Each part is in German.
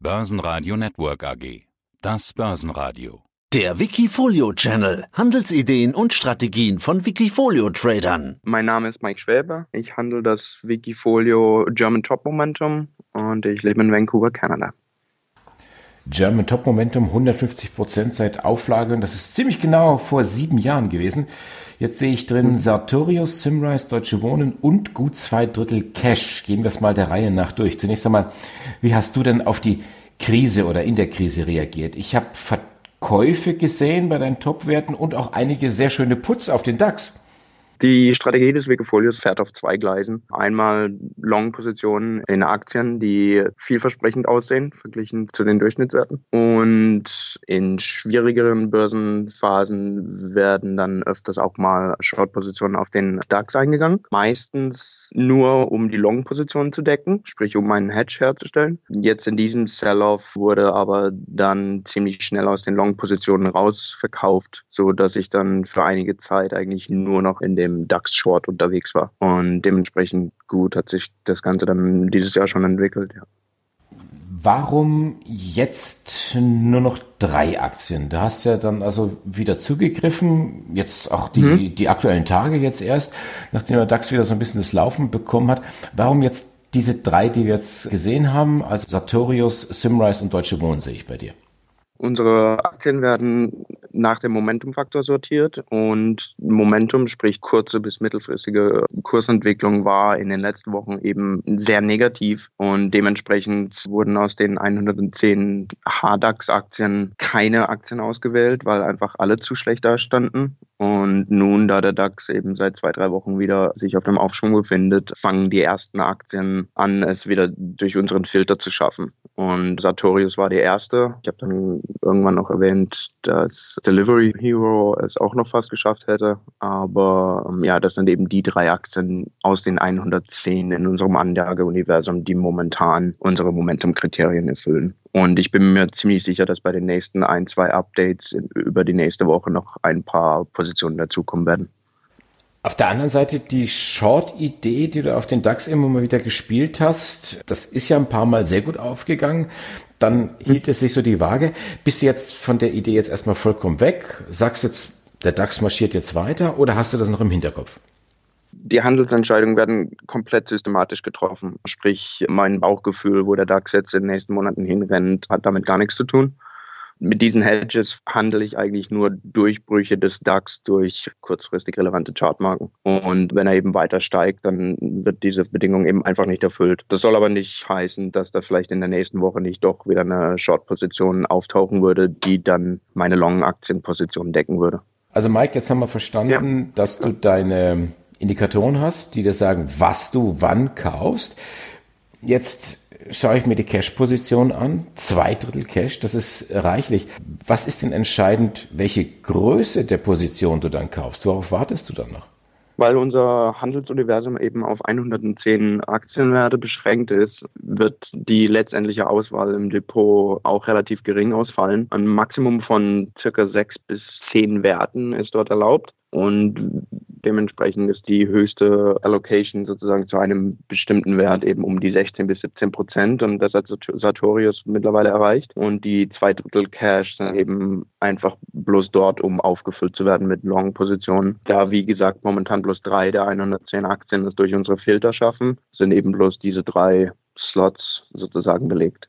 Börsenradio Network AG. Das Börsenradio. Der Wikifolio Channel. Handelsideen und Strategien von Wikifolio Tradern. Mein Name ist Mike Schwäbe. Ich handle das Wikifolio German Top Momentum und ich lebe in Vancouver, Kanada. German Top Momentum 150 Prozent seit Auflage und das ist ziemlich genau vor sieben Jahren gewesen. Jetzt sehe ich drin Sartorius, Simrise, Deutsche Wohnen und gut zwei Drittel Cash. Gehen wir es mal der Reihe nach durch. Zunächst einmal, wie hast du denn auf die Krise oder in der Krise reagiert? Ich habe Käufe gesehen bei deinen Top-Werten und auch einige sehr schöne Putz auf den DAX. Die Strategie des Wikifolios fährt auf zwei Gleisen. Einmal Long-Positionen in Aktien, die vielversprechend aussehen, verglichen zu den Durchschnittswerten. Und in schwierigeren Börsenphasen werden dann öfters auch mal Short-Positionen auf den DAX eingegangen. Meistens nur, um die Long-Positionen zu decken, sprich um einen Hedge herzustellen. Jetzt in diesem Sell-Off wurde aber dann ziemlich schnell aus den Long-Positionen rausverkauft, so dass ich dann für einige Zeit eigentlich nur noch in dem dem DAX-Short unterwegs war. Und dementsprechend gut hat sich das Ganze dann dieses Jahr schon entwickelt, ja. Warum jetzt nur noch drei Aktien? Da hast du ja dann also wieder zugegriffen, jetzt auch die, mhm. die aktuellen Tage jetzt erst, nachdem der DAX wieder so ein bisschen das Laufen bekommen hat. Warum jetzt diese drei, die wir jetzt gesehen haben, also Sartorius, Simrise und Deutsche Wohnen sehe ich bei dir? Unsere Aktien werden nach dem Momentumfaktor sortiert und Momentum, sprich kurze bis mittelfristige Kursentwicklung war in den letzten Wochen eben sehr negativ und dementsprechend wurden aus den 110 HDAX-Aktien keine Aktien ausgewählt, weil einfach alle zu schlecht dastanden. Und nun, da der DAX eben seit zwei, drei Wochen wieder sich auf dem Aufschwung befindet, fangen die ersten Aktien an, es wieder durch unseren Filter zu schaffen. Und Sartorius war die erste. Ich habe dann irgendwann noch erwähnt, dass Delivery Hero es auch noch fast geschafft hätte. Aber ähm, ja, das sind eben die drei Aktien aus den 110 in unserem Anlageuniversum, die momentan unsere Momentum-Kriterien erfüllen. Und ich bin mir ziemlich sicher, dass bei den nächsten ein, zwei Updates über die nächste Woche noch ein paar Positionen dazukommen werden. Auf der anderen Seite die Short-Idee, die du auf den DAX immer mal wieder gespielt hast, das ist ja ein paar Mal sehr gut aufgegangen. Dann hielt es sich so die Waage. Bist du jetzt von der Idee jetzt erstmal vollkommen weg? Sagst jetzt, der DAX marschiert jetzt weiter oder hast du das noch im Hinterkopf? Die Handelsentscheidungen werden komplett systematisch getroffen. Sprich, mein Bauchgefühl, wo der DAX jetzt in den nächsten Monaten hinrennt, hat damit gar nichts zu tun. Mit diesen Hedges handle ich eigentlich nur Durchbrüche des DAX durch kurzfristig relevante Chartmarken. Und wenn er eben weiter steigt, dann wird diese Bedingung eben einfach nicht erfüllt. Das soll aber nicht heißen, dass da vielleicht in der nächsten Woche nicht doch wieder eine Short-Position auftauchen würde, die dann meine Long-Aktienposition decken würde. Also Mike, jetzt haben wir verstanden, ja. dass du deine Indikatoren hast, die dir sagen, was du wann kaufst. Jetzt schaue ich mir die Cash-Position an. Zwei Drittel Cash, das ist reichlich. Was ist denn entscheidend, welche Größe der Position du dann kaufst? Worauf wartest du dann noch? Weil unser Handelsuniversum eben auf 110 Aktienwerte beschränkt ist, wird die letztendliche Auswahl im Depot auch relativ gering ausfallen. Ein Maximum von circa sechs bis zehn Werten ist dort erlaubt. Und dementsprechend ist die höchste Allocation sozusagen zu einem bestimmten Wert eben um die 16 bis 17 Prozent und das hat Sartorius mittlerweile erreicht und die zwei Drittel Cash sind eben einfach bloß dort, um aufgefüllt zu werden mit Long-Positionen. Da, wie gesagt, momentan bloß drei der 110 Aktien das durch unsere Filter schaffen, sind eben bloß diese drei Slots sozusagen belegt.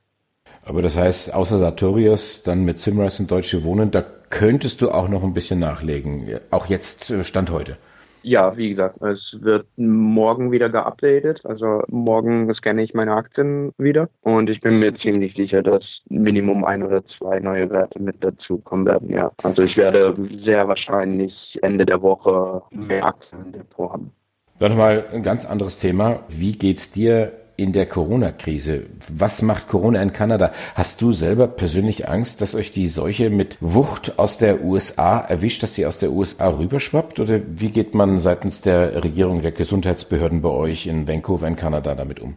Aber das heißt, außer Sartorius, dann mit Simrise und Deutsche Wohnen, da könntest du auch noch ein bisschen nachlegen. Auch jetzt äh, Stand heute. Ja, wie gesagt, es wird morgen wieder geupdatet. Also morgen scanne ich meine Aktien wieder und ich bin mir ziemlich sicher, dass Minimum ein oder zwei neue Werte mit dazu kommen werden. Ja, also ich werde sehr wahrscheinlich Ende der Woche mehr Aktien im Depot haben. Dann mal ein ganz anderes Thema. Wie geht's dir in der Corona-Krise. Was macht Corona in Kanada? Hast du selber persönlich Angst, dass euch die Seuche mit Wucht aus der USA erwischt, dass sie aus der USA rüberschwappt? Oder wie geht man seitens der Regierung, der Gesundheitsbehörden bei euch in Vancouver in Kanada damit um?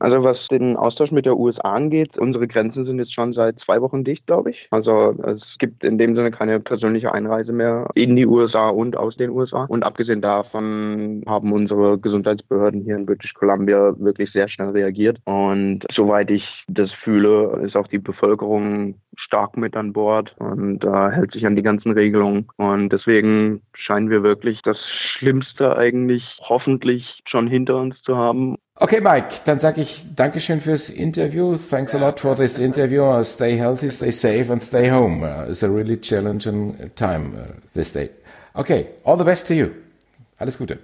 Also was den Austausch mit der USA angeht, unsere Grenzen sind jetzt schon seit zwei Wochen dicht, glaube ich. Also es gibt in dem Sinne keine persönliche Einreise mehr in die USA und aus den USA. Und abgesehen davon haben unsere Gesundheitsbehörden hier in British Columbia wirklich sehr schnell reagiert. Und soweit ich das fühle, ist auch die Bevölkerung stark mit an Bord und äh, hält sich an die ganzen Regelungen. Und deswegen scheinen wir wirklich das Schlimmste eigentlich hoffentlich schon hinter uns zu haben. Okay, Mike, dann sage ich Dankeschön fürs Interview. Thanks a lot for this interview. Uh, stay healthy, stay safe and stay home. Uh, it's a really challenging time uh, this day. Okay, all the best to you. Alles Gute.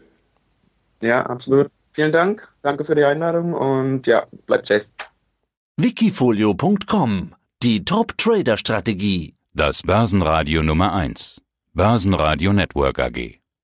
Ja, absolut. Vielen Dank. Danke für die Einladung und ja, bleibt safe. Wikifolio.com Die Top-Trader-Strategie. Das Börsenradio Nummer 1. Börsenradio Network AG.